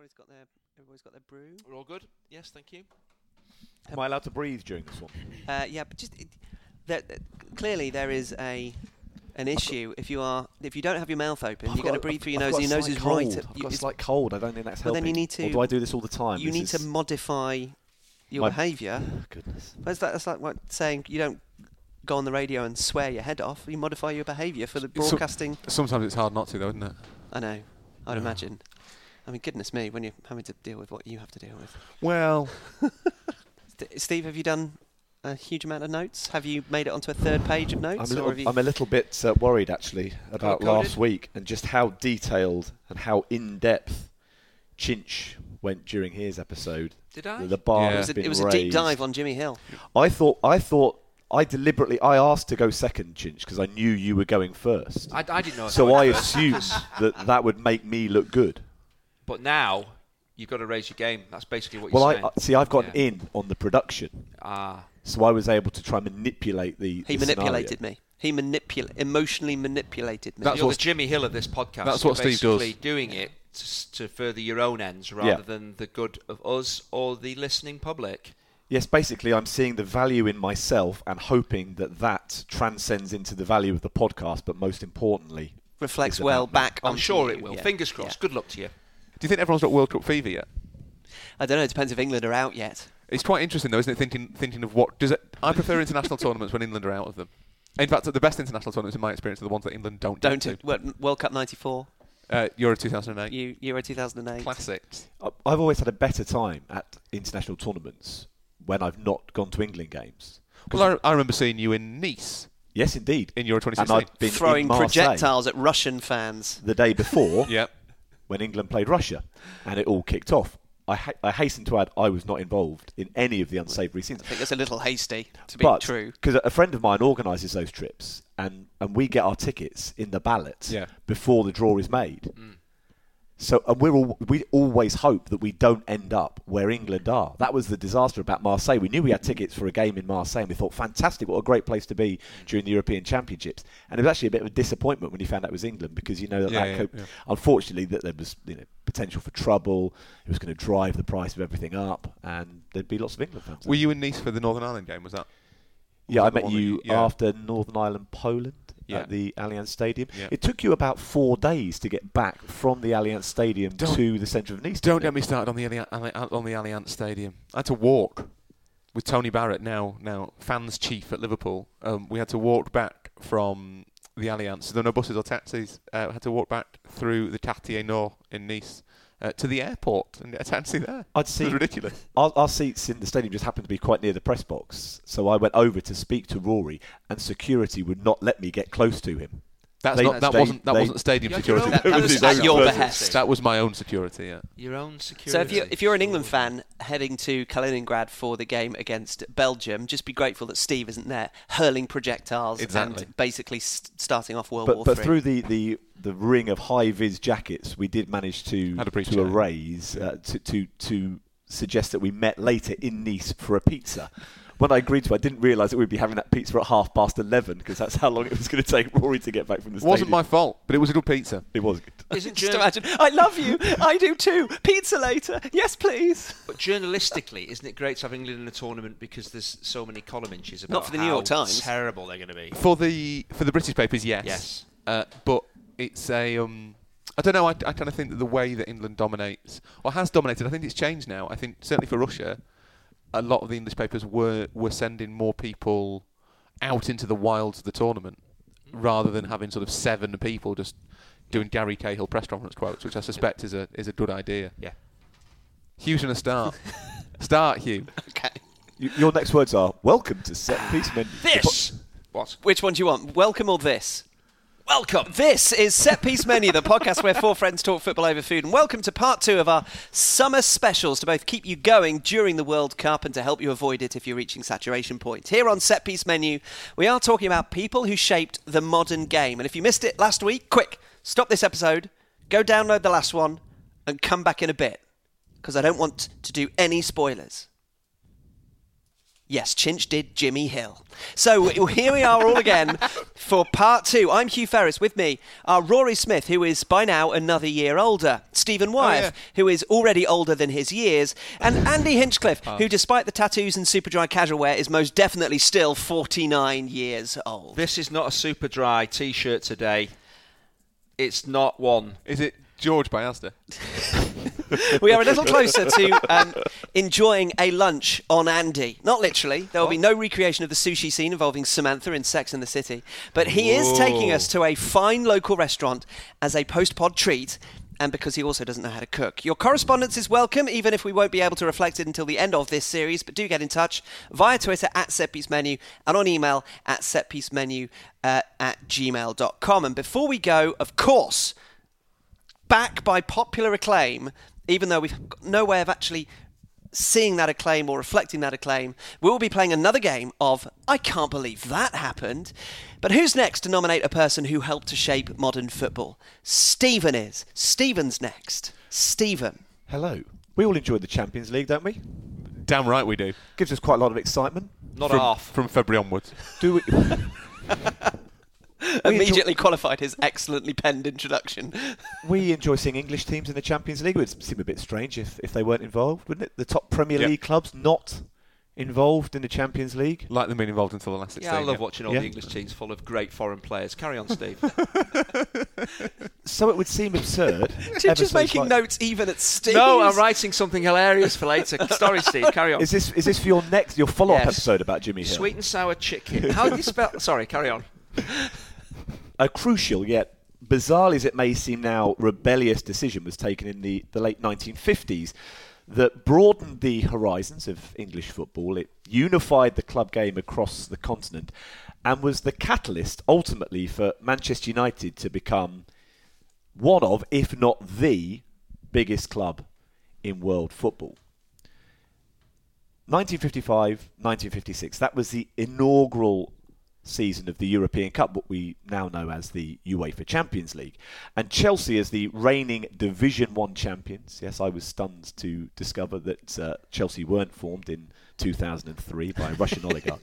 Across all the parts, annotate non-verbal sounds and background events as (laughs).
Everybody's got their everybody's got their brew. We're all good. Yes, thank you. Am I allowed to breathe during this one? Uh, yeah, but just it, there, there- clearly there is a an issue if you are if you don't have your mouth open, I've you're going to breathe through your I've nose. got a Your nose is cold. right. I've at- got a it's- slight cold. I don't think that's Well, then you need to- Or do I do this all the time? you This need to modify your My- behaviour. (sighs) Goodness. That's, that, that's like what, saying you don't go on the radio and swear your head off. You modify your behaviour for the It's so- broadcasting. Sometimes it's hard not to, though, isn't it? I know. I'd Yeah. imagine. I mean, goodness me, when you're having to deal with what you have to deal with. Well, (laughs) Steve, have you done a huge amount of notes? Have you made it onto a third page of I'm a notes? or little, have you I'm a little bit uh, worried actually about Colour-coded? last week and just how detailed and how in depth Chinch went during his episode. Did I? The bar Yeah. it has was, a, it was a deep dive on Jimmy Hill. I thought I thought I deliberately I asked to go second, Chinch, because I knew you were going first. I, I didn't know. so I I assumed that that would make me look good. But now you've got to raise your game. That's basically what you're I saying. uh, see. I've got Yeah. in on the production, Ah, so I was able to try and manipulate the. He the manipulated scenario. me. He manipula- emotionally manipulated me. That's you're what the Jimmy Hill of this podcast. that's You're what Steve does. Doing it to, to further your own ends rather Yeah. than the good of us or the listening public. Yes, basically, I'm seeing the value in myself and hoping that that transcends into the value of the podcast. But most importantly, Reflects well about me. back I'm sure you, it will. yeah. Fingers crossed. Yeah. Good luck to you. Do you think everyone's got World Cup fever yet? I don't know. It depends if England are out yet. It's quite interesting, though, isn't it? Thinking thinking of what does it? I prefer international (laughs) tournaments when England are out of them. In fact, the best international tournaments, in my experience, are the ones that England don't. Don't get it? World World Cup '94, to. Uh, Euro 2008, Eu- Euro 2008. classics. I- I've always had a better time at international tournaments when I've not gone to England games. Well, I, I remember seeing you in Nice Yes, indeed. in Euro and I've been Throwing projectiles at Russian fans. the day before (laughs) yeah, when England played Russia, and it all kicked off. I, ha- I hasten to add I was not involved in any of the unsavoury scenes. I think that's a little hasty to be but true. because a friend of mine organises those trips, and, and we get our tickets in the ballot Yeah. before the draw is made. Mm. So and we're all, we always hope that we don't end up where England are. That was the disaster about Marseille. We knew we had tickets for a game in Marseille, and we thought, fantastic, what a great place to be during the European Championships. And it was actually a bit of a disappointment when you found out it was England because you know that, Yeah, that yeah, could, yeah. unfortunately that there was you know potential for trouble. It was going to drive the price of everything up, and there'd be lots of England fans. were you in Nice for the Northern Ireland game? Was that? Yeah, I met you yeah. after Northern Ireland, Poland, Yeah. at the Allianz Stadium. Yeah. It took you about four days to get back from the Allianz Stadium Don't- to the centre of Nice. Don't get me started on the on the Allianz Stadium. I had to walk with Tony Barrett, now now fans chief at Liverpool. Um, we had to walk back from the Allianz. There were no buses or taxis. Uh, we had to walk back through the Quartier Nord in Nice uh, to the airport and get a taxi there. I'd It was ridiculous. our, our seats in the stadium just happened to be quite near the press box, so I went over to speak to Rory, and security would not let me get close to him. That's They- not. That they- wasn't. That they- wasn't stadium You had your security. own- That- that was was at your person. behest. That was my own security. Yeah. Your own security. So if you if you're an England fan heading to Kaliningrad for the game against Belgium, just be grateful that Steve isn't there, hurling projectiles Exactly. and basically st- starting off World But, War but Three. through the, the, the ring of high vis jackets, we did manage to Had a brief to chat. erase uh, to, to to suggest that we met later in Nice for a pizza. When I agreed to, it, I didn't realise that we'd be having that pizza at half past eleven because that's how long it was going to take Rory to get back from the It stadium. wasn't my fault, but it was a good pizza. It was good. Isn't (laughs) just jour- imagine, I love you, I do too. Pizza later, yes please. (laughs) But journalistically, isn't it great to have England in a tournament because there's so many column inches about Not for the New how York Times. terrible they're going to be. For the for the British papers, yes. Yes. Uh, but it's a um, I don't know. I, I kind of think that the way that England dominates or has dominated, I think it's changed now. I think certainly for Russia, a lot of the English papers were were sending more people out into the wilds of the tournament mm. rather than having sort of seven people just doing Gary Cahill press conference quotes, which I suspect is a is a good idea. Yeah. Hugh's gonna start. start, Hugh. Okay. Y- Your next words are "Welcome to Set Piece Menu." This. What? Which one do you want? Welcome or this? Welcome. This is Set Piece Menu, the podcast where four friends talk football over food. And welcome to part two of our summer specials to both keep you going during the World Cup and to help you avoid it if you're reaching saturation point. Here on Set Piece Menu, we are talking about people who shaped the modern game. And if you missed it last week, quick, stop this episode, go download the last one, and come back in a bit because I don't want to do any spoilers. Yes, Chinch did Jimmy Hill. So (laughs) here we are all again for part two. I'm Hugh Ferris. With me are Rory Smith, who is by now another year older, Stephen oh, Wyeth, yeah. who is already older than his years, and (laughs) Andy Hinchcliffe, oh. who, despite the tattoos and super dry casual wear, is most definitely still 49 years old. This is not a super dry T-shirt today. It's not one. Is it George by Asda? (laughs) (laughs) we are a little closer to um, enjoying a lunch on Andy. Not literally. There will be no recreation of the sushi scene involving Samantha in Sex and the City. But he is taking us to a fine local restaurant as a post pod treat. And because he also doesn't know how to cook. Your correspondence is welcome, even if we won't be able to reflect it until the end of this series. But do get in touch via Twitter at setpiecemenu and on email at setpiecemenu uh, at gmail.com. And before we go, of course, back by popular acclaim, even though we've got no way of actually seeing that acclaim or reflecting that acclaim, we will be playing another game of I can't believe that happened. But who's next to nominate a person who helped to shape modern football? Stephen is. Stephen's next. Stephen. Hello. We all enjoy the Champions League, don't we? Damn right we do. Gives us quite a lot of excitement. Not from, half. From February onwards. Do we? (laughs) (laughs) We enjoy- Immediately qualified his excellently penned introduction. (laughs) we enjoy seeing English teams in the Champions League. It would seem a bit strange if, if they weren't involved, wouldn't it? The top Premier Yep. League clubs not involved in the Champions League. Like them being involved until the last 16. Yeah, I love watching all Yeah. the English teams full of great foreign players. Carry on, Steve. (laughs) So it would seem absurd. You're just making slightly. notes even at Steve. no, I'm writing something hilarious for later. Sorry, Steve. Carry on. Is this is this for your next your follow up Yes. episode about Jimmy Hill? Sweet and sour chicken. How do you spell? Sorry, carry on. A crucial yet bizarrely as it may seem now rebellious decision was taken in the, the late 1950s that broadened the horizons of English football. It unified the club game across the continent and was the catalyst ultimately for Manchester United to become one of, if not the biggest club in world football. 1955, 1956. That was the inaugural season of the European Cup, what we now know as the UEFA Champions League. And Chelsea, as the reigning Division One champions, yes, I was stunned to discover that uh, Chelsea weren't formed in 2003 by a Russian (laughs) oligarch.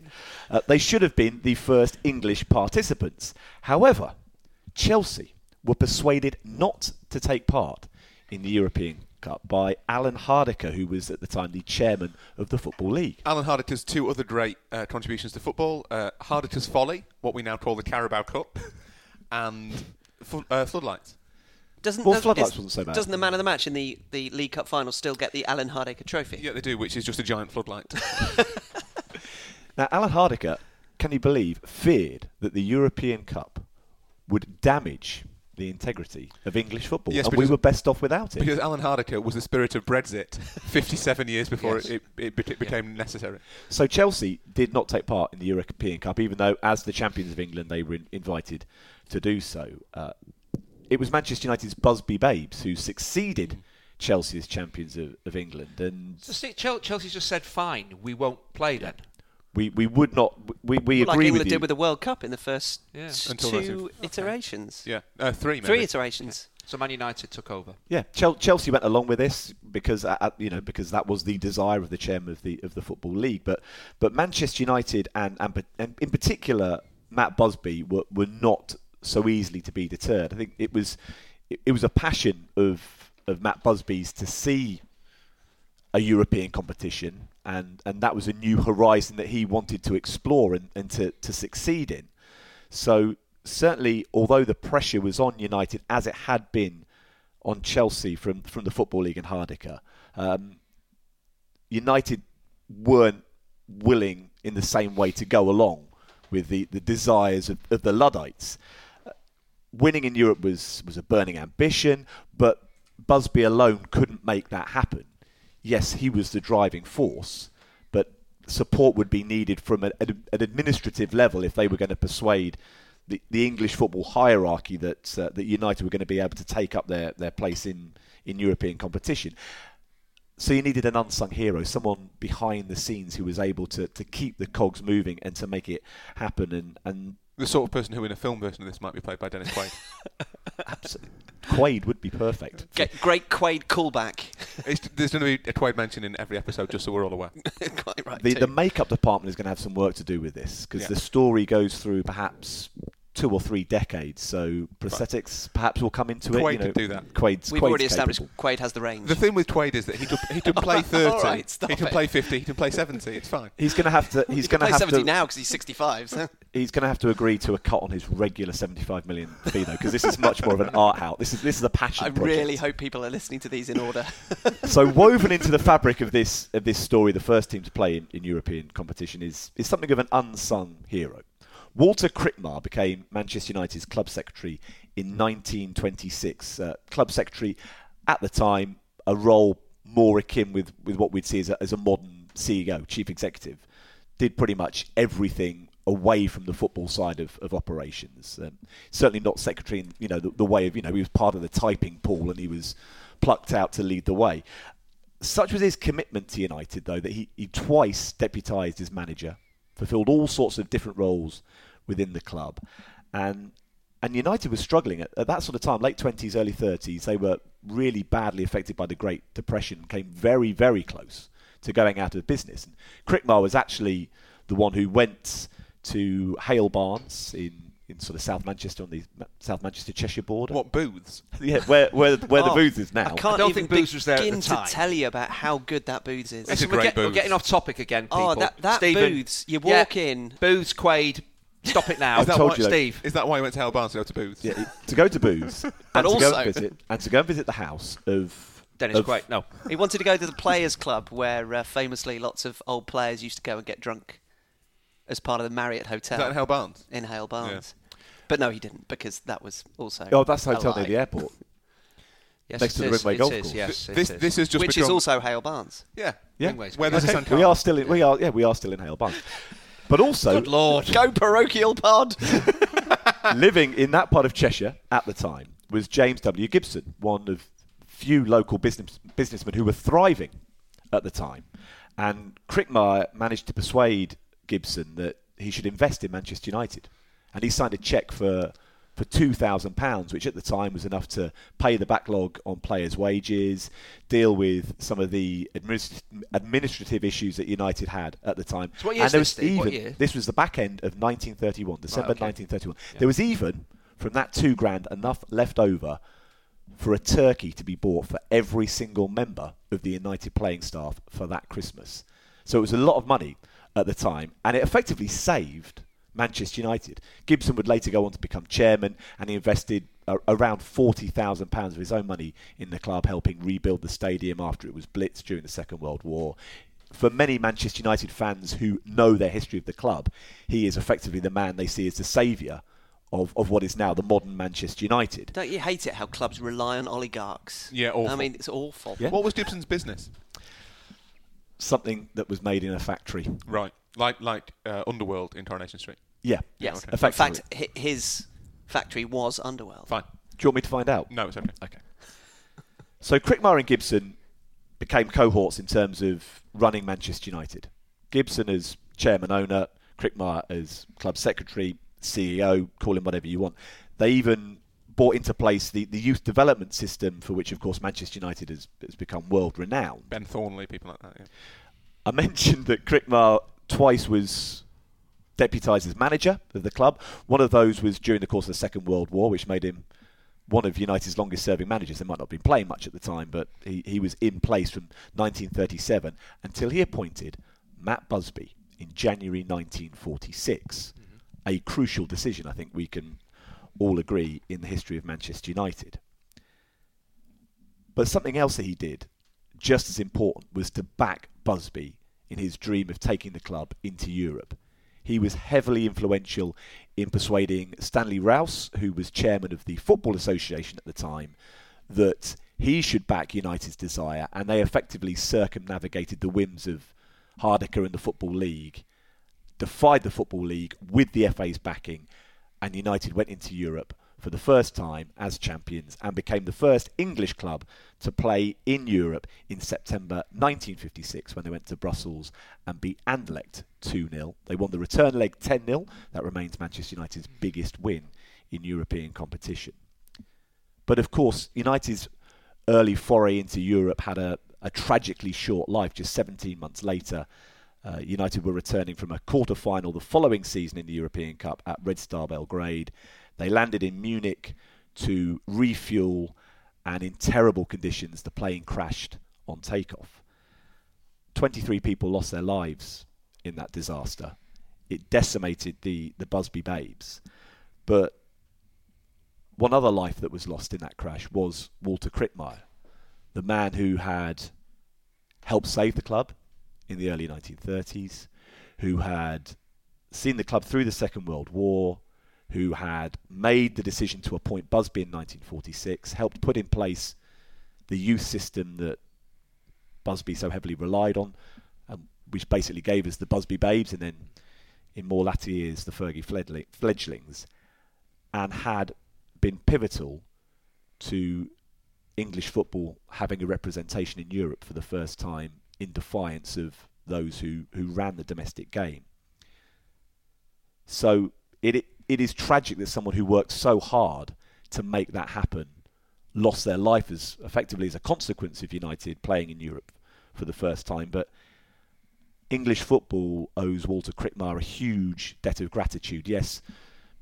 Uh, they should have been the first English participants. However, Chelsea were persuaded not to take part in the European Cup by Alan Hardaker, who was at the time the chairman of the Football League. Alan Hardaker's two other great uh, contributions to football uh, Hardaker's Folly, what we now call the Carabao Cup, (laughs) and fo- uh, Floodlights. Doesn't, Well, does- Floodlights is- wasn't so bad. Doesn't the man of the match in the, the League Cup final still get the Alan Hardaker trophy? Yeah, they do, which is just a giant floodlight. (laughs) Now, Alan Hardaker, can you believe, feared that the European Cup would damage the integrity of English football, Yes, and we were best off without it. because Alan Hardaker was the spirit of Brexit (laughs) 57 years before Yes. it, it, it became necessary. So Chelsea did not take part in the European Cup, even though, as the champions of England, they were in- invited to do so. Uh, it was Manchester United's Busby Babes who succeeded Chelsea as champions of, of England, and So Steve, Chel- Chelsea just said, "Fine, we won't play then." We, we would not. We, we like agree England with you. did with the World Cup in the first Yeah. two 19- iterations. Yeah, uh, three maybe. Three iterations. So Man United took over. Yeah, Chelsea went along with this because uh, uh, you know because that was the desire of the chairman of the of the football league. But but Manchester United and and, and in particular Matt Busby were, were not so easily to be deterred. I think it was it, it was a passion of of Matt Busby's to see a European competition and and that was a new horizon that he wanted to explore and, and to, to succeed in. So certainly, although the pressure was on United as it had been on Chelsea from from the Football League and Hardaker, um, United weren't willing in the same way to go along with the, the desires of, of the Luddites. Uh, Winning in Europe was, was a burning ambition, but Busby alone couldn't make that happen. Yes, he was the driving force, but support would be needed from an, an administrative level if they were going to persuade the, the English football hierarchy that uh, that United were going to be able to take up their, their place in, in European competition. So you needed an unsung hero, someone behind the scenes who was able to, to keep the cogs moving and to make it happen. And, and The sort of person who, in a film version of this, might be played by Dennis Quaid. (laughs) Absolutely. Quaid would be perfect. Get great Quaid callback. It's- there's going to be a Quaid mention in every episode, just so we're all aware. (laughs) Quite right. The, too. the makeup department is going to have some work to do with this because Yeah. the story goes through perhaps two or three decades. So prosthetics perhaps will come into it. Quaid you know, could do that. Quaid's, We've Quaid's already established capable. Quaid has the range. The thing with Quaid is that he could, he could play (laughs) 30, All right, stop he can it. play 50, he can play 70. It's fine. He's going to have to. (laughs) He's he can going to play have 70 to. now because he's 65. So. (laughs) He's going to have to agree to a cut on his regular 75 million fee though, because this is much more of an art out. This is this is a passion. I project. really hope people are listening to these in order. so woven into the fabric of this of this story, the first team to play in, in European competition is is something of an unsung hero. Walter Crickmer became Manchester United's club secretary in 1926. Uh, club secretary at the time, a role more akin with, with what we'd see as a, as a modern CEO, chief executive. Did pretty much everything away from the football side of, of operations. Um, certainly not secretary in you know the, the way of you know he was part of the typing pool and he was plucked out to lead the way. Such was his commitment to United, though, that he, he twice deputised as manager, fulfilled all sorts of different roles within the club, and and United was struggling at, at that sort of time, late twenties, early thirties. They were really badly affected by the Great Depression, came very, very close to going out of business. And Crickmer was actually the one who went to Hale Barns in, in sort of South Manchester on the South Manchester Cheshire border. What, booths? (laughs) Yeah, where where, where the Oh, booth is now. I can't I don't even think Booths was there at the begin to tell you about how good that booths is. It's a Listen, we're, great get- we're getting off topic again, oh, people. Oh, that- that Stephen, booths, you yeah, walk in- Booths, Quaid. Stop it now. I've told why, you Steve. Is that why you went to Hale Barns to go to booths? Yeah, to go to booths (laughs) and But to go also- and visit and to go and visit the house of Dennis of- Quaid. No. He wanted to go to the Players Club, where uh, famously lots of old players used to go and get drunk as part of the Marriott Hotel Is that in Hale Barns? in Hale Barns. But no, he didn't because that was also. Oh, that's the hotel near the airport. (laughs) Yes, Next it to the is, Ringway Golf is, course. Yes, this, is. this is just Which become, is also Hale Barns. yeah, Yeah, where good. there's a Okay, we are still in, we are yeah we are still in Hale Barns, but also Good lord. Go parochial pod. (laughs) living in that part of Cheshire at the time was James W. Gibson, one of few local business businessmen who were thriving at the time. And Crickmer managed to persuade Gibson that he should invest in Manchester United. And he signed a cheque for for two thousand pounds, which at the time was enough to pay the backlog on players' wages, deal with some of the administ- administrative issues that United had at the time. So what year and there this, was? What even year? this was the back end of 1931, December okay. 1931. There was even from that two grand enough left over for a turkey to be bought for every single member of the United playing staff for that Christmas. So it was a lot of money at the time, and it effectively saved Manchester United. Gibson would later go on to become chairman, and he invested a- around forty thousand pounds of his own money in the club, helping rebuild the stadium after it was blitzed during the Second World War. For many Manchester United fans who know their history of the club, he is effectively the man they see as the saviour of, of what is now the modern Manchester United. Don't you hate it how clubs rely on oligarchs? Yeah, awful. I mean, it's awful. Yeah. What was Gibson's business? Something that was made in a factory. Right, like like uh, Underworld in Coronation Street. Yeah. Yes. okay. In fact, hi- his factory was Underworld. Fine. Do you want me to find out? No, it's okay. Okay. So Crickmer and Gibson became cohorts in terms of running Manchester United. Gibson as chairman owner, Crickmer as club secretary, CEO, call him whatever you want. They even brought into place the, the youth development system for which, of course, Manchester United has, has become world renowned. Ben Thornley, people like that. Yeah. I (laughs) mentioned that Crickmer twice was deputised as manager of the club. One of those was during the course of the Second World War, which made him one of United's longest serving managers. They might not have been playing much at the time, but he, he was in place from 1937 until he appointed Matt Busby in January 1946. A crucial decision, I think we can all agree, in the history of Manchester United. But something else that he did, just as important, was to back Busby in his dream of taking the club into Europe. He was heavily influential in persuading Stanley Rous, who was chairman of the Football Association at the time, that he should back United's desire, and they effectively circumnavigated the whims of Hardaker and the Football League, defied the Football League with the FA's backing, and United went into Europe for the first time as champions and became the first English club to play in Europe in September 1956 when they went to Brussels and beat Anderlecht 2 0. They won the return leg 10 0. That remains Manchester United's biggest win in European competition. But of course, United's early foray into Europe had a, a tragically short life. Just 17 months later, uh, United were returning from a quarter final the following season in the European Cup at Red Star Belgrade. They landed in Munich to refuel, and in terrible conditions, the plane crashed on takeoff. 23 people lost their lives in that disaster. It decimated the, the Busby Babes. But one other life that was lost in that crash was Walter Krickmeyer, the man who had helped save the club in the early 1930s, who had seen the club through the Second World War, who had made the decision to appoint Busby in 1946, helped put in place the youth system that Busby so heavily relied on, um, which basically gave us the Busby Babes and then in more latter years the Fergie fledglings, and had been pivotal to English football having a representation in Europe for the first time in defiance of those who, who ran the domestic game. So it, it it is tragic that someone who worked so hard to make that happen lost their life as effectively as a consequence of United playing in Europe for the first time. But English football owes Walter Krickmeyer a huge debt of gratitude. Yes,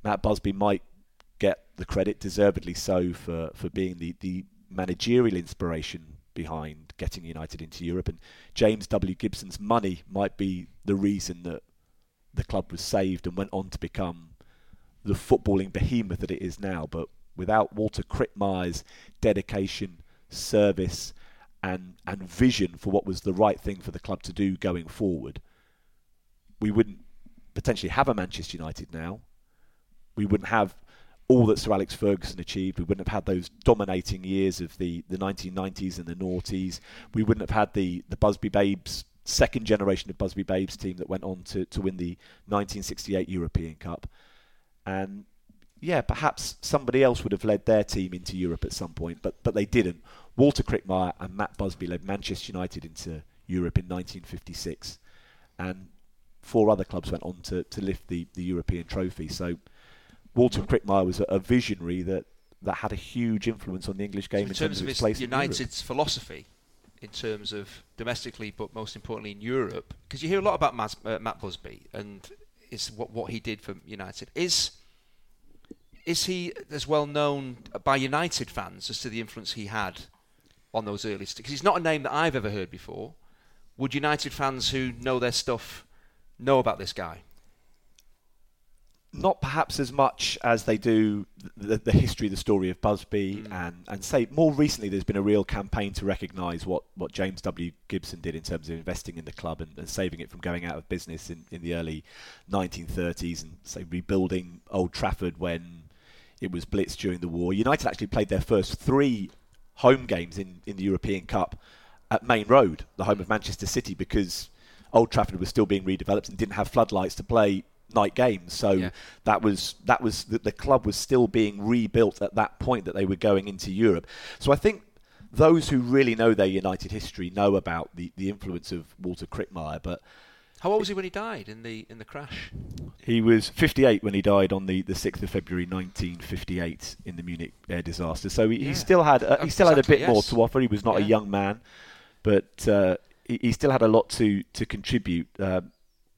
Matt Busby might get the credit, deservedly so, for, for being the, the managerial inspiration behind getting United into Europe. And James W. Gibson's money might be the reason that the club was saved and went on to become the footballing behemoth that it is now. But without Walter Krickmeyer's dedication, service, and and vision for what was the right thing for the club to do going forward, we wouldn't potentially have a Manchester United now. We wouldn't have all that Sir Alex Ferguson achieved. We wouldn't have had those dominating years of the, the 1990s and the noughties. We wouldn't have had the, the Busby Babes, second generation of Busby Babes team that went on to, to win the 1968 European Cup. And yeah, perhaps somebody else would have led their team into Europe at some point, but but they didn't. Walter Krickmeyer and Matt Busby led Manchester United into Europe in 1956, and four other clubs went on to, to lift the, the European trophy. So Walter Krickmeyer was a, a visionary that, that had a huge influence on the English game so in, terms, terms, of its place United's philosophy, in terms of domestically, but most importantly in Europe, because you hear a lot about Matt, uh, Matt Busby and is what what he did for United is is he as well known by United fans as to the influence he had on those early? Because he's not a name that I've ever heard before. Would United fans who know their stuff know about this guy? Not perhaps as much as they do the, the history, the story of Busby, mm. and, and say more recently there's been a real campaign to recognise what, what James W. Gibson did in terms of investing in the club and, and saving it from going out of business in, in the early 1930s and say rebuilding Old Trafford when it was blitzed during the war. United actually played their first three home games in, in the European Cup at Maine Road, the home of Manchester City, because Old Trafford was still being redeveloped and didn't have floodlights to play night games. So yeah. that was that was the, the club was still being rebuilt at that point that they were going into Europe. So I think those who really know their United history know about the, the influence of Walter Krickmeyer, but. How old was he when he died in the in the crash? He was 58 when he died on the, the 6th of February 1958 in the Munich air disaster. So he, yeah. he still had uh, he still exactly, had a bit yes. more to offer. He was not yeah. a young man, but uh, he, he, still had a lot to to contribute. Uh,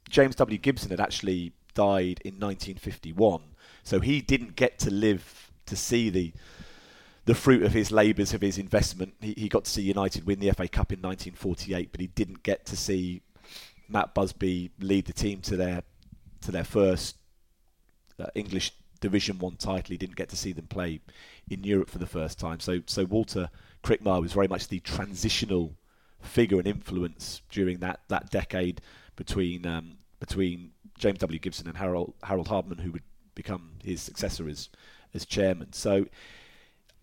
James W. Gibson had actually died in 1951, so he didn't get to live to see the the fruit of his labours of his investment. He, he got to see United win the FA Cup in 1948, but he didn't get to see Matt Busby lead the team to their to their first uh, English Division One title. He didn't get to see them play in Europe for the first time. So so Walter Krickmeyer was very much the transitional figure and influence during that, that decade between um, between James W. Gibson and Harold Harold Hardman, who would become his successor as as chairman. So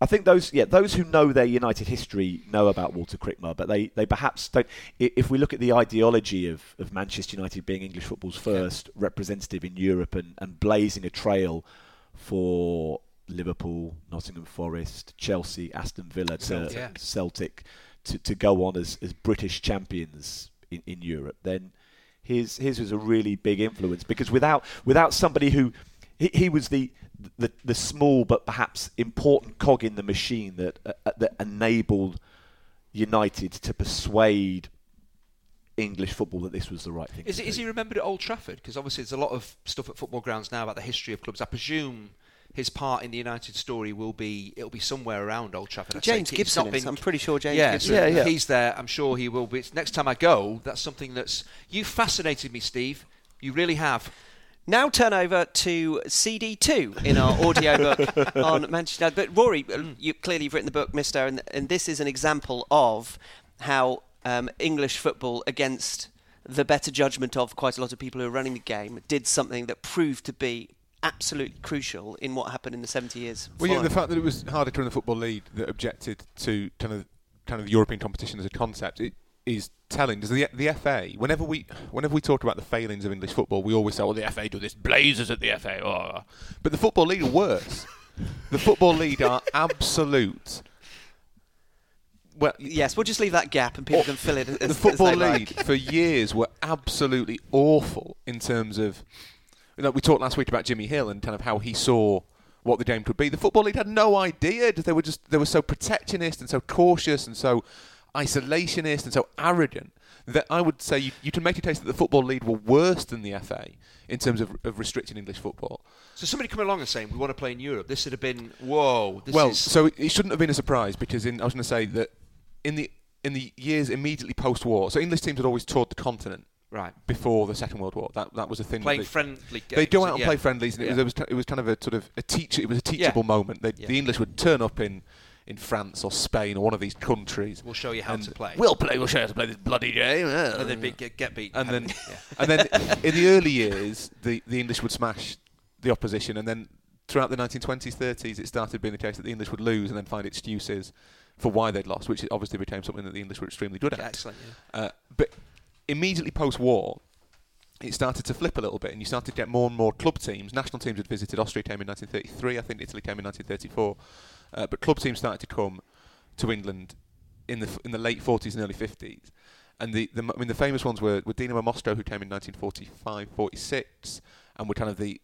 I think those yeah those who know their United history know about Walter Krickmeyer, but they, they perhaps don't. If we look at the ideology of, of Manchester United being English football's first yeah. representative in Europe and, and blazing a trail for Liverpool, Nottingham Forest, Chelsea, Aston Villa to. Yeah. Celtic to, to go on as, as British champions in, in Europe, then his his was a really big influence because without without somebody who he, he was the, the the small but perhaps important cog in the machine that uh, uh, that enabled United to persuade English football that this was the right thing. Is, to it, is do. he remembered at Old Trafford? Because obviously there's a lot of stuff at football grounds now about the history of clubs. I presume his part in the United story will be it'll be somewhere around Old Trafford. I James take it. It's not Gibson, been, I'm pretty sure James yeah, Gibson. so Yeah, yeah. He's there. I'm sure he will be. It's- Next time I go, that's something that's you fascinated me, Steve. You really have. Now turn over to CD2 in our audio (laughs) book on Manchester United. But Rory, uh, you clearly you've written the book, Mister, and, and this is an example of how um, English football, against the better judgment of quite a lot of people who are running the game, did something that proved to be absolutely crucial in what happened in the 70 years. Well, yeah, the fact that it was to run the football league that objected to kind of kind of European competition as a concept it is telling. Does the the FA whenever we whenever we talk about the failings of English football, we always say, "Well, the FA do this blazers at the FA," oh, oh, oh. but the football league are worse. the football league are (laughs) absolute. Well, yes, we'll just leave that gap and people Oh, can fill it. As, the football league like. for years were absolutely awful in terms of. You know, we talked last week about Jimmy Hill and kind of how he saw what the game could be. The football league had no idea. They were just they were so protectionist and so cautious and so isolationist and so arrogant that I would say you, you can make a case that the football league were worse than the FA in terms of, of restricting English football. So somebody coming along and saying we want to play in Europe. This would have been whoa. This well, is so it, it shouldn't have been a surprise because in, I was going to say that in the in the years immediately post-war, so English teams had always toured the continent right. before the Second World War. That that was a thing. Playing they, friendly games. they go out and yeah. play friendlies, and it, Yeah. was, it was it was kind of a sort of a teach. It was a teachable moment. Yeah. The English would turn up in. In France or Spain or one of these countries, We'll show you how to play. We'll play. We'll show you how to play this bloody game. And then be, get, get beaten. and then, (laughs) and then in the early years, the, the English would smash the opposition, and then throughout the 1920s, 30s, it started being the case that the English would lose and then find excuses for why they'd lost, which obviously became something that the English were extremely good at. Excellent. Yeah. Uh, but immediately post-war, it started to flip a little bit, and you started to get more and more club teams. National teams had visited. Austria came in 1933. I think Italy came in 1934. Uh, but club teams started to come to England in the f- in the late 40s and early 50s. And the, the I mean the famous ones were, were Dinamo Moscow, who came in 1945, 46, and were kind of the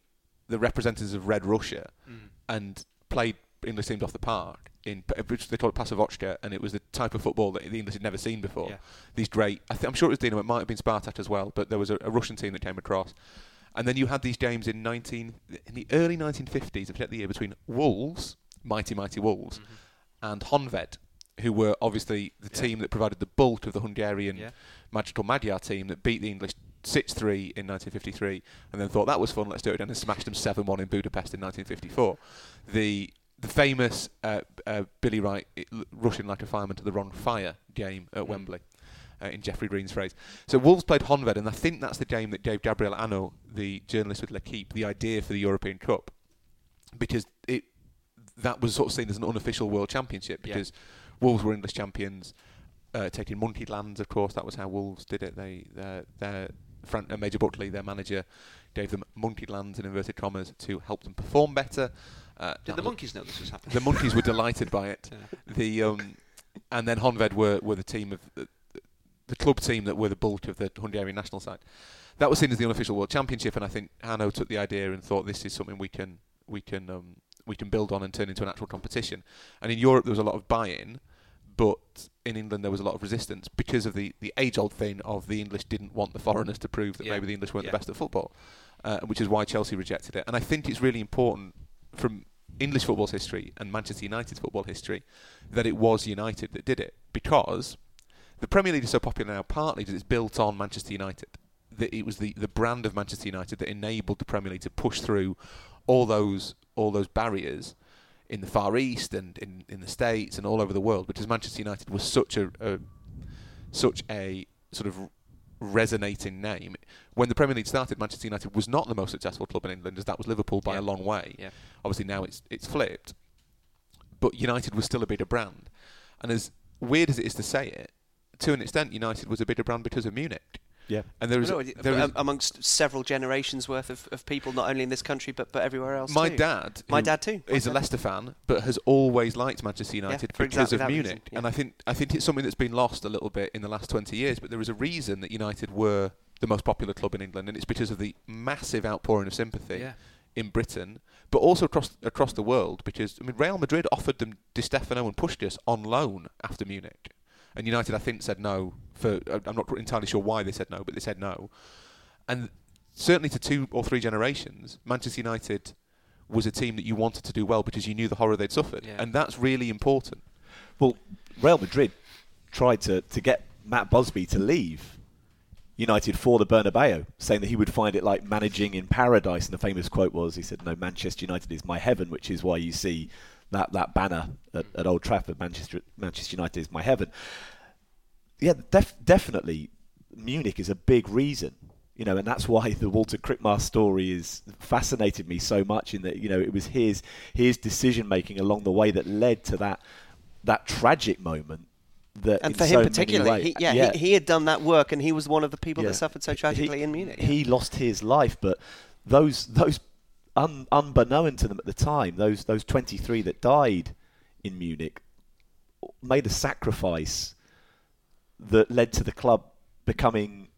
the representatives of Red Russia, Mm. and played English teams off the park in which they call it passovotchka, and it was the type of football that the English had never seen before. Yeah. These great, I th- I'm sure it was Dinamo, it might have been Spartak as well, but there was a, a Russian team that came across. And then you had these games in 19 in the early 1950s, I forget the year, between Wolves, mighty mighty Wolves, Mm-hmm. and Honved, who were obviously the Yeah. team that provided the bulk of the Hungarian Yeah. magical Magyar team that beat the English 6-3 in 1953, and then thought that was fun. Let's do it again, and smashed them 7-1 in Budapest in 1954. The the famous uh, uh, Billy Wright rushing like a fireman to the wrong fire game at Mm. Wembley. Uh, in Geoffrey Green's phrase. So Wolves played Honved, and I think that's the game that gave Gabriel Hanot, the journalist with L'Equipe, the idea for the European Cup, because it that was sort of seen as an unofficial world championship Yeah. because Wolves were English champions, uh, taking Monkey glands. Of course, that was how Wolves did it. They their, their Fran- uh, Major Buckley, their manager, gave them Monkey glands in inverted commas to help them perform better. Uh, Did that the monkeys know this was happening? the monkeys were delighted by it. (laughs) Yeah. The um, and then Honved were, were the team of the, the club team that were the bulk of the Hungarian national side. That was seen as the unofficial world championship, and I think Hanot took the idea and thought this is something we can we can um, we can build on and turn into an actual competition. And in Europe there was a lot of buy-in, but in England there was a lot of resistance because of the, the age-old thing of the English didn't want the foreigners to prove that Yeah. maybe the English weren't Yeah. the best at football, uh, which is why Chelsea rejected it. And I think it's really important from English football's history and Manchester United's football history that it was United that did it because the Premier League is so popular now partly because it's built on Manchester United. That it was the, the brand of Manchester United that enabled the Premier League to push through all those all those barriers in the Far East and in, in the States and all over the world because Manchester United was such a, a such a sort of resonating name. When the Premier League started, Manchester United was not the most successful club in England, as that was Liverpool by Yeah. a long way. Yeah. Obviously now it's it's flipped, but United was still a bigger brand. And as weird as it is to say it, to an extent, United was a bigger brand because of Munich. Yeah. And there is, No, there is um, amongst several generations worth of, of people, not only in this country but, but everywhere else. my too. dad, My dad too. My is a. Leicester fan, but has always liked Manchester United for because exactly of Munich. reason, yeah. And I think I think it's something that's been lost a little bit in the last 20 years. But there is a reason that United were the most popular club in England, and it's because of the massive outpouring of sympathy Yeah. in Britain, but also across across the world. Because I mean, Real Madrid offered them Di Stefano and Puskás on loan after Munich, and United I think said no. For uh, I'm not entirely sure why they said no, but they said no. And certainly to two or three generations, Manchester United was a team that you wanted to do well because you knew the horror they'd suffered, Yeah. and that's really important. Well, Real Madrid tried to, to get Matt Busby to leave United for the Bernabeu, saying that he would find it like managing in paradise. And the famous quote was, he said, "No, Manchester United is my heaven," which is why you see that, that banner at, at Old Trafford, Manchester Manchester United is my heaven. Yeah, def- definitely, Munich is a big reason. You know, and that's why the Walter Crickmer story is fascinated me so much. In that, you know, it was his his decision making along the way that led to that that tragic moment. That And for him many particularly, he, yeah, He, he had done that work, and he was one of the people Yeah. that suffered so He- tragically in Munich. He lost his life, but those those un, unbeknown to them at the time, those those 23 that died in Munich made a sacrifice that led to the club becoming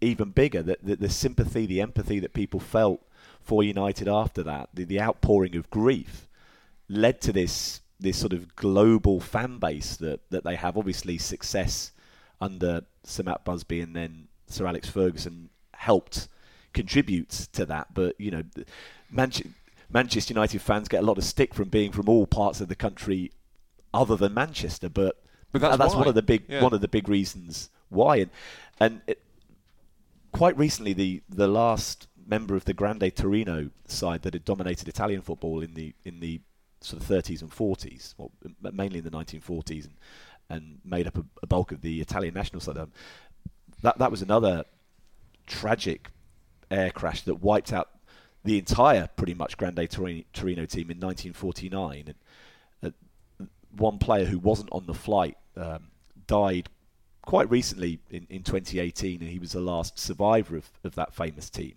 even bigger. That the, the sympathy, the empathy that people felt for United after that, the, the outpouring of grief, led to this this sort of global fan base that, that they have. Obviously, success under Sir Matt Busby and then Sir Alex Ferguson helped contribute to that. But you know, Manche- Manchester United fans get a lot of stick from being from all parts of the country other than Manchester. But, But that's that's one of the big Yeah. one of the big reasons why. And and it, quite recently, the the last member of the Grande Torino side that had dominated Italian football in the in the sort of 30s and 40s, well, mainly in the 1940s, and, and made up a, a bulk of the Italian national side. Um, that that was another tragic air crash that wiped out the entire pretty much Grande Torino, Torino team in 1949. And one player who wasn't on the flight um, died quite recently in, in 2018, and he was the last survivor of, of that famous team.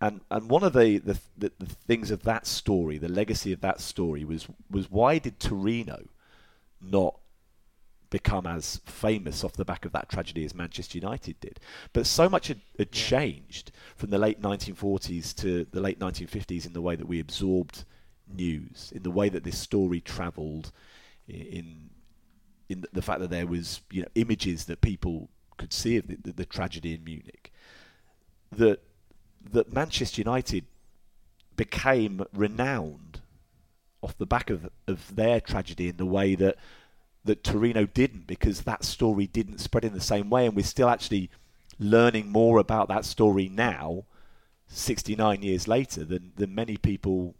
And and one of the, the, the, things of that story, the legacy of that story, was was why did Torino not become as famous off the back of that tragedy as Manchester United did. But so much had, had changed from the late 1940s to the late 1950s in the way that we absorbed news, in the way that this story travelled, in in the- fact that there was you know images that people could see of the, the, the tragedy in Munich. That that Manchester United became renowned off the back of of their tragedy in the way that that Torino didn't because that story didn't spread in the same way and we're still actually learning more about that story now 69 years later than, than many people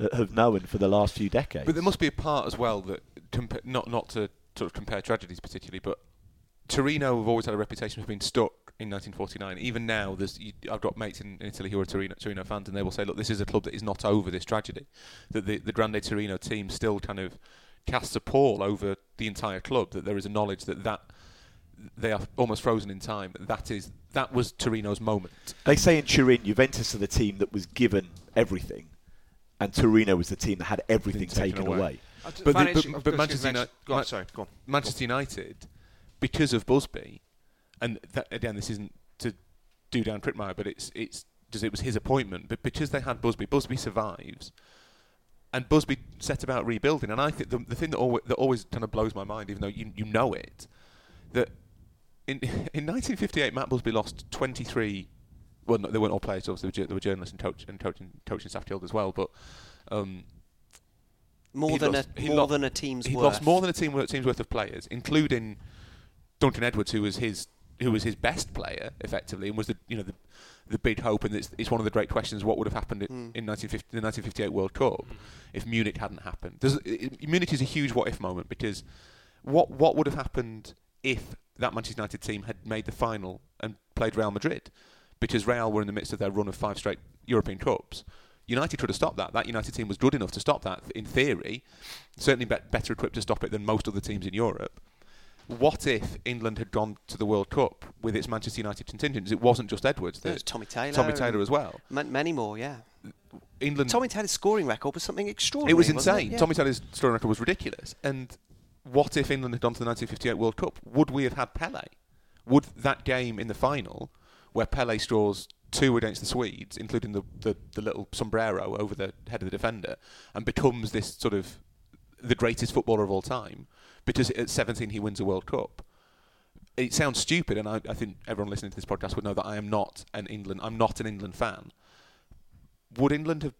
Uh, have known for the last few decades. But there must be a part as well that compa- not not to sort of compare tragedies particularly, but Torino have always had a reputation for being stuck in 1949. Even now, there's you, I've got mates in, in Italy who are Torino, Torino fans, and they will say, "Look, this is a club that is not over this tragedy. That the the Grande Torino team still kind of casts a pall over the entire club. That there is a knowledge that that they are almost frozen in time. That is that was Torino's moment. They say in Turin, Juventus are the team that was given everything, and Torino was the team that had everything taken taken, away. away. I d- But the- but- but Manchester United- Go on, sorry, go on. Manchester United, because of Busby, and that, again, this isn't to do down Prickmeyer, but it's it's because it was his appointment. But because they had Busby, Busby survives, and Busby set about rebuilding. And I think the, the thing that always, that always kind of blows my mind, even though you you know it, that in (laughs) in 1958 Matt Busby lost 23. Well, no, they weren't all players. Obviously, there were, there were journalists and coach and coaching coaching staff killed as well. But um, More than lost- a more lo- than a team's he worth. lost more than a team team's worth of players, including Duncan Edwards, who was his who was his best player effectively, and was the you know the the big hope. And it's, it's one of the great questions: what would have happened in, in 1950, the 1958 World Cup if Munich hadn't happened? It, Munich is a huge what if moment because what what would have happened if that Manchester United team had made the final and played Real Madrid? Because Real were in the midst of their run of five straight European Cups. United could have stopped that. That United team was good enough to stop that, in theory. Certainly be- better equipped to stop it than most other teams in Europe. what if England had gone to the World Cup with its Manchester United contingents? It wasn't just Edwards. There was Tommy Taylor. Tommy Taylor as well. ma- Many more, yeah. England. Tommy Taylor's scoring record was something extraordinary. it was insane. Yeah. Tommy Taylor's scoring record was ridiculous. And what if England had gone to the 1958 World Cup? Would we have had Pele? Would that game in the final, where Pele scores two against the Swedes, including the, the, the little sombrero over the head of the defender, and becomes this sort of the greatest footballer of all time, because at 17 he wins a World Cup? It sounds stupid, and I, I think everyone listening to this podcast would know that I am not an England. I'm not an England fan. Would England have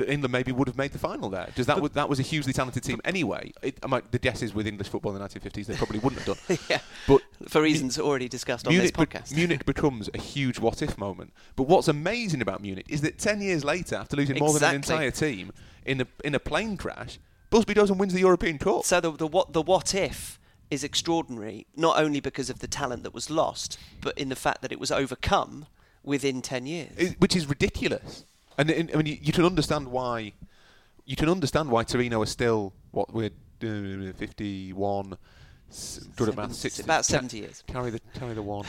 England maybe would have made the final there. Does that was, that was a hugely talented team anyway? It, I might, the guesses with English football in the 1950s they probably wouldn't have done. (laughs) yeah. But For reasons already discussed on Munich, this be- podcast. Munich becomes a huge what if moment. But what's amazing about Munich is that 10 years later, after losing more than an entire team in a, in a plane crash, Busby does and wins the European Cup. So the, the what the what if is extraordinary, not only because of the talent that was lost, but in the fact that it was overcome within ten years. It- which is ridiculous. And, and I mean, you, you can understand why. You can understand why Torino are still what we're uh, fifty-one. Good at maths, six- about ca- 70 years. Carry the carry the one.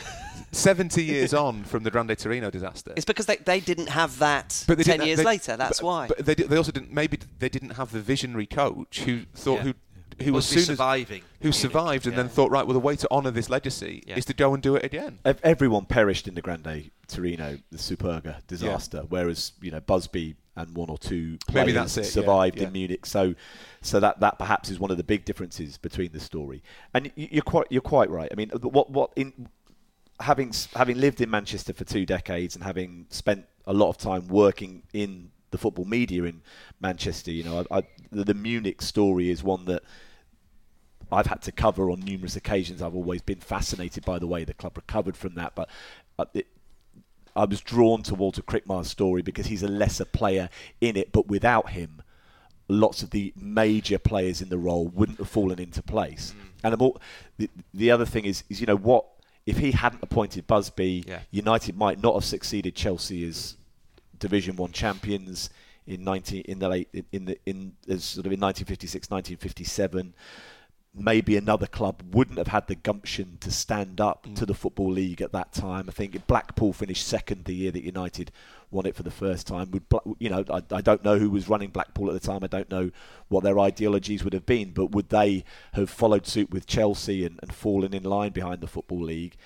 Seventy years on from the Grande Torino disaster. It's because they, they didn't have that But ten years they- later. That's but, why. But they, they also didn't. Maybe they didn't have the visionary coach who thought Yeah. who who was Busby soon as surviving who Munich, survived and yeah. then thought right. Well, the way to honour this legacy Yeah. is to go and do it again. Everyone perished in the Grande Torino, the Superga disaster, whereas you know Busby and one or two players Maybe that's it, survived yeah. in Munich. So, so that that perhaps is one of the big differences between the story. And you're quite you're quite right. I mean, what what in having having lived in Manchester for two decades and having spent a lot of time working in the football media in Manchester, you know, I, I, the, the Munich story is one that I've had to cover on numerous occasions. I've always been fascinated by the way the club recovered from that, but uh, it, I was drawn to Walter Crickmer's story because he's a lesser player in it, but without him, lots of the major players in the role wouldn't have fallen into place. And I'm all, the, the other thing is, is, you know, what if he hadn't appointed Busby, Yeah. United might not have succeeded Chelsea as Division One champions in 19 in the late in the in as sort of in 1956 1957 maybe another club wouldn't have had the gumption to stand up to mm. the football league at that time i think blackpool finished second the year that united won it for the first time would you know I, I don't know who was running blackpool at the time i don't know what their ideologies would have been but would they have followed suit with chelsea and, and fallen in line behind the football league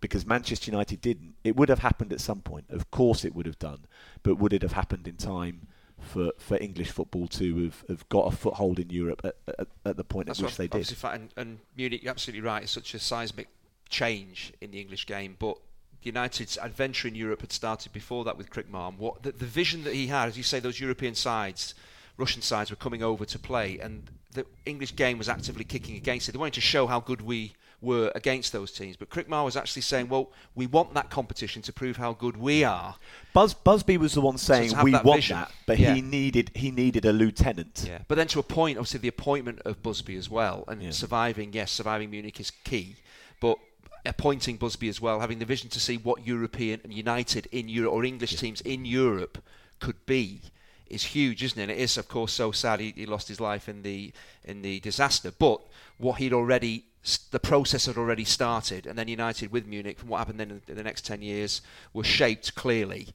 because Manchester United didn't. It would have happened at some point. Of course, it would have done. But would it have happened in time for, for English football to have, have got a foothold in Europe at, at, at the point That's at which they did? And, and Munich, you're absolutely right. It's such a seismic change in the English game, but United's adventure in Europe had started before that with Crickmer. And What the, the vision that he had, as you say, those European sides, Russian sides were coming over to play, and the English game was actively kicking against it. They wanted to show how good we were against those teams, but Crickmer was actually saying, "Well, we want that competition to prove how good we are." Buzz, Busby was the one saying have we that want vision. that, but Yeah. he needed he needed a lieutenant. Yeah. But then to a point, obviously, the appointment of Busby as well, and Yeah. surviving, yes, surviving Munich is key, but appointing Busby as well, having the vision to see what European and United in Europe or English teams in Europe could be. Is huge, isn't it? And It is, of course, so sad he, he lost his life in the in the disaster. But what he'd already, the process had already started, and then United with Munich, from what happened then in, the next ten years, was shaped clearly,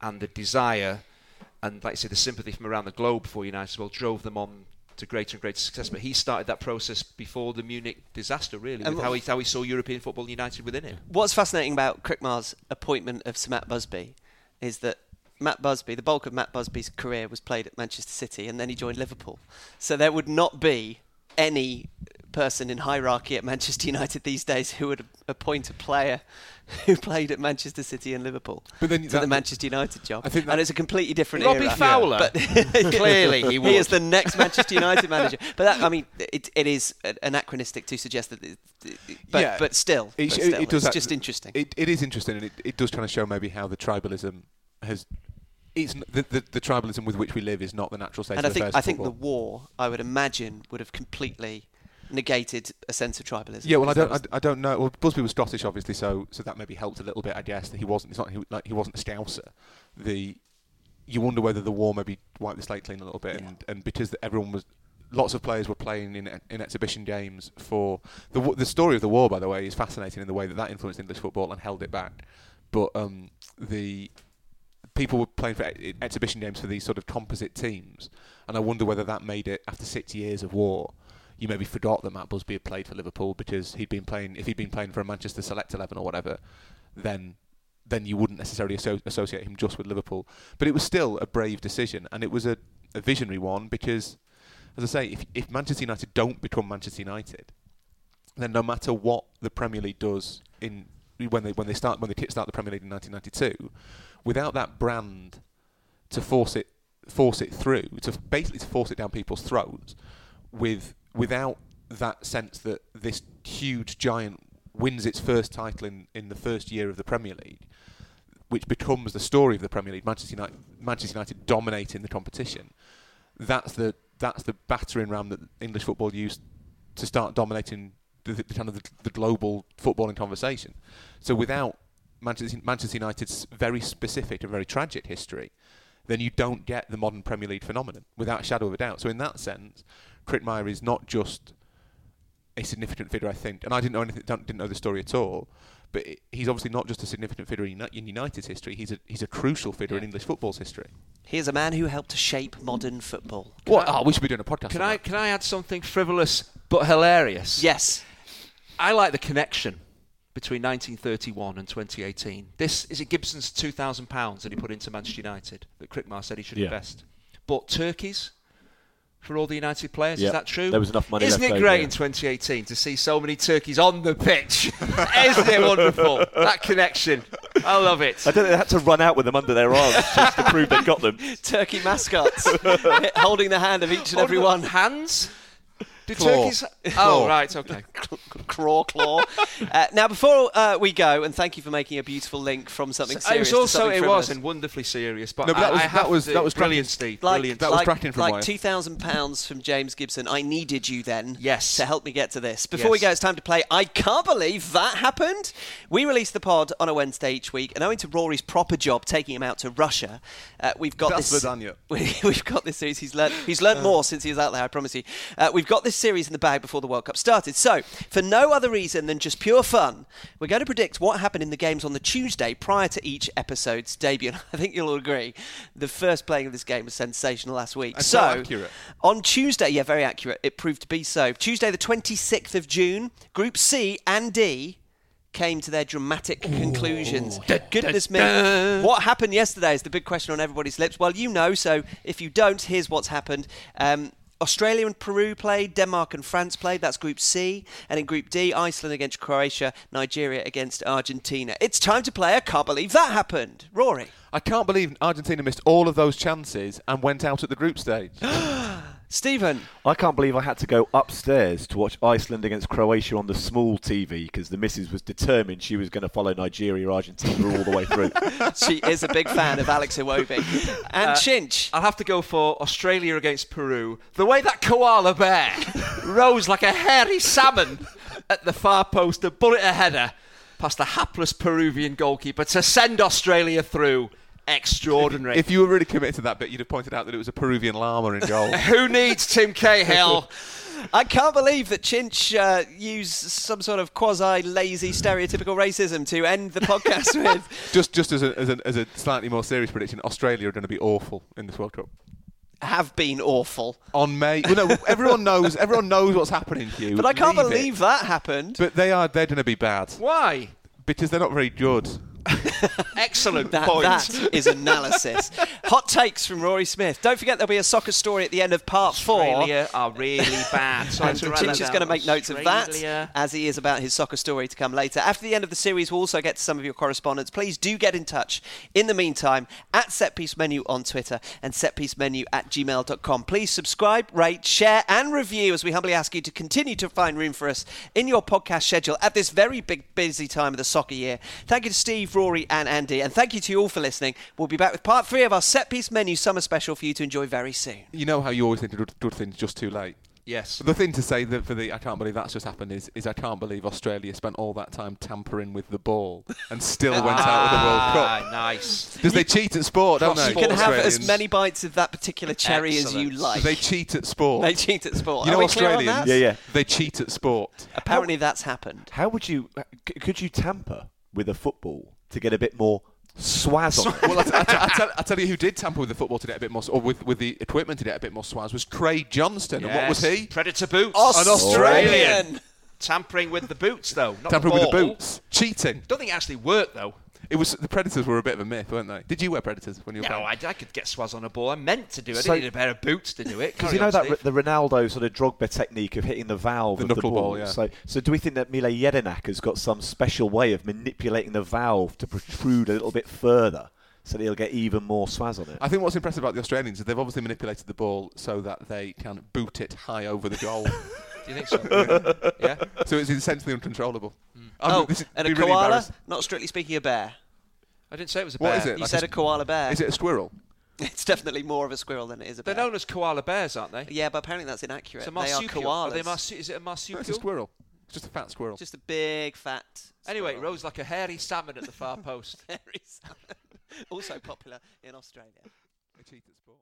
and the desire and like I say, the sympathy from around the globe for United as well drove them on to greater and greater success. But he started that process before the Munich disaster, really, with how he, how he saw European football united within him. What's fascinating about Crickmer's appointment of Sir Matt Busby is that Matt Busby, the bulk of Matt Busby's career was played at Manchester City and then he joined Liverpool. So there would not be any person in hierarchy at Manchester United these days who would appoint a player who (laughs) played at Manchester City and Liverpool But then to that- the Manchester United job. I think and it's a completely different Robbie era. Fowler? But (laughs) Clearly he he is the next Manchester United manager. But that, I mean, it, it is anachronistic to suggest that. It, but, Yeah. but still, It, but still, it does it's that- just interesting. It, it is interesting, and it, it does kind of show maybe how the tribalism has. It's the, the, the tribalism with which we live is not the natural state and I of think affairs. I of think the war, I would imagine, would have completely negated a sense of tribalism. Yeah, well, I don't, that I, I don't know. Well, Busby was Scottish, obviously, so so that maybe helped a little bit. I guess that he wasn't. It's not he, like he wasn't a Scouser. The you wonder whether the war maybe wiped the slate clean a little bit, Yeah. and, and because everyone was lots of players were playing in in exhibition games for the the story of the war. By the way, is fascinating in the way that that influenced English football and held it back. But um, the people were playing for ex- exhibition games for these sort of composite teams, and I wonder whether that made it after six years of war. You maybe forgot that Matt Busby had played for Liverpool because he'd been playing. If he'd been playing for a Manchester Select Eleven or whatever, then then you wouldn't necessarily asso- associate him just with Liverpool. But it was still a brave decision, and it was a, a visionary one because, as I say, if, if Manchester United don't become Manchester United, then no matter what the Premier League does in when they when they start when they kickstart the Premier League in 1992, without that brand to force it force it through, to basically to force it down people's throats, with without that sense that this huge giant wins its first title in, in the first year of the Premier League, which becomes the story of the Premier League, Manchester United, Manchester United dominating the competition. That's the that's the battering ram that English football used to start dominating the, the kind of the, the global footballing conversation. So without Manchester, Manchester United's very specific and very tragic history, then you don't get the modern Premier League phenomenon without a shadow of a doubt. So in that sense, Crickmer is not just a significant figure, I think, and I didn't know anything, didn't know the story at all. But i- he's obviously not just a significant figure in, in United's history. He's a he's a crucial figure in English football's history. Here's a man who helped to shape modern football. What? Oh, we should be doing a podcast. Can on I that. can I add something frivolous but hilarious? Yes. I like the connection between 1931 and 2018. This is it Gibson's 2,000 pounds that he put into Manchester United that Crickmer said he should Yeah. invest. But turkeys for all the United players, Yeah. is that true? There was enough money Isn't left it over, great yeah. in 2018 to see so many turkeys on the pitch? (laughs) Isn't it wonderful? That connection. I love it. I don't know, they had to run out with them under their arms just to prove they got them. (laughs) Turkey mascots (laughs) holding the hand of each and every one. Hands? Do Claw. turkeys? (laughs) Oh, right, okay. (laughs) Craw claw. Uh, now, before uh, we go, and thank you for making a beautiful link from something it serious was also to something it frivolous. was and wonderfully serious. But, No, but that I- was- I that was- to- that was brilliant. Steve. like, brilliant. That was like, cracking from like two thousand pounds from James Gibson. I needed you then, Yes. to help me get to this. Before we go, it's time to play. I can't believe that happened. We release the pod on a Wednesday each week, and owing to Rory's proper job taking him out to Russia, uh, we've got That's this. Ladanya. (laughs) We, we've got this series. He's learned. He's learned more since he was out there. I promise you. Uh, we've got this series in the bag before the World Cup started. So, for no other reason than just pure fun, we're going to predict what happened in the games on the Tuesday prior to each episode's debut. And (laughs) I think you'll all agree, the first playing of this game was sensational last week. So, accurate. on Tuesday, yeah, very accurate. It proved to be so. Tuesday, the 26th of June, Group C and D came to their dramatic conclusions. Goodness me. What happened yesterday is the big question on everybody's lips. Well, you know, so if you don't, here's what's happened. Um, Australia and Peru played, Denmark and France played, that's Group C. And in Group D, Iceland against Croatia, Nigeria against Argentina. It's time to play. I can't believe that happened. Rory. I can't believe Argentina missed all of those chances and went out at the group stage. (gasps) (gasps) (gasps) Stephen. I can't believe I had to go upstairs to watch Iceland against Croatia on the small TV because the missus was determined she was going to follow Nigeria Argentina all the way through. (laughs) She is a big fan of Alex Iwobi. And Uh, Chinch. I'll have to go for Australia against Peru. The way that koala bear (laughs) rose like a hairy salmon at the far post to bullet a header past the hapless Peruvian goalkeeper to send Australia through. Extraordinary. if you were really committed to that bit, you'd have pointed out that it was a Peruvian llama in goal. (laughs) Who needs Tim Cahill? (laughs) I can't believe that Chinch uh, used some sort of quasi lazy stereotypical racism to end the podcast (laughs) with. just just as a, as, a, as a slightly more serious prediction, Australia are going to be awful in this World Cup. Have been awful. On May, well, no, everyone knows everyone knows what's happening, to you. But I can't Leave it. believe that happened. But they are they're going to be bad Why? because they're not very good. (laughs) Excellent That, point. that is analysis. Hot takes from Rory Smith. Don't forget there'll be a soccer story at the end of part four. Australia are really bad. Sorry And run Chinch going to make notes of that, as he is about his soccer story to come later. After the end of the series, we'll also get to some of your correspondence. Please do get in touch. In the meantime, at Setpiece Menu on Twitter and setpiecemenu at gmail.com. Please subscribe, rate, share, and review as we humbly ask you to continue to find room for us in your podcast schedule at this very big, busy time of the soccer year. Thank you to Steve, Rory, and Andy, and thank you to you all for listening. We'll be back with part three of our Set Piece Menu summer special for you to enjoy very soon. You know how you always think of good, good things just too late. Yes. The thing to say that for the I can't believe that's just happened is is I can't believe Australia spent all that time tampering with the ball and still went out of the World Cup. Ah, nice. Because they cheat at sport, don't they? You can have as many bites of that particular cherry as you like. They cheat at sport. They cheat at sport. you Are know we clear on Australians? Yeah, yeah. They cheat at sport. Apparently that's happened. How would you? Could you tamper with a football to get a bit more swaz on well, I, t- I, t- I, tell, I tell you who did tamper with the football to get a bit more, or with, with the equipment to get a bit more swaz was Craig Johnston. And what was he? Predator boots. An Australian. Tampering with the boots, though. Not Tampering the with the boots. Cheating. Don't think it actually worked, though. It was the Predators were a bit of a myth, weren't they? Did you wear Predators when you were No, playing? I, I could get swaz on a ball. I meant to do it. I So- didn't need a pair of boots to do it. (laughs) Because you know on, that Steve. the Ronaldo sort of Drogba technique of hitting the valve The of the knuckle ball. ball, yeah. So, so do we think that Mile Jedinak has got some special way of manipulating the valve to protrude a little bit further, so that he'll get even more swaz on it? I think what's impressive about the Australians is they've obviously manipulated the ball so that they can boot it high over the goal. (laughs) Do you think so? yeah. (laughs) so it's essentially uncontrollable. Hmm. I'm- Oh, this and a really koala? Not strictly speaking, a bear. I didn't say it was a bear. is it? You Like said a a koala bear. Is it a squirrel? (laughs) It's definitely more of a squirrel than it is a bear. They're known as koala bears, aren't they? Yeah, but apparently that's inaccurate. It's a they are marsupial. koalas. Are they marsu- is it a No, it's a marsupial? squirrel. It's just a fat squirrel. Just a big fat. Anyway, squirrel. rose like a hairy salmon at the far (laughs) post. Hairy salmon. also popular in Australia. They cheat at sport.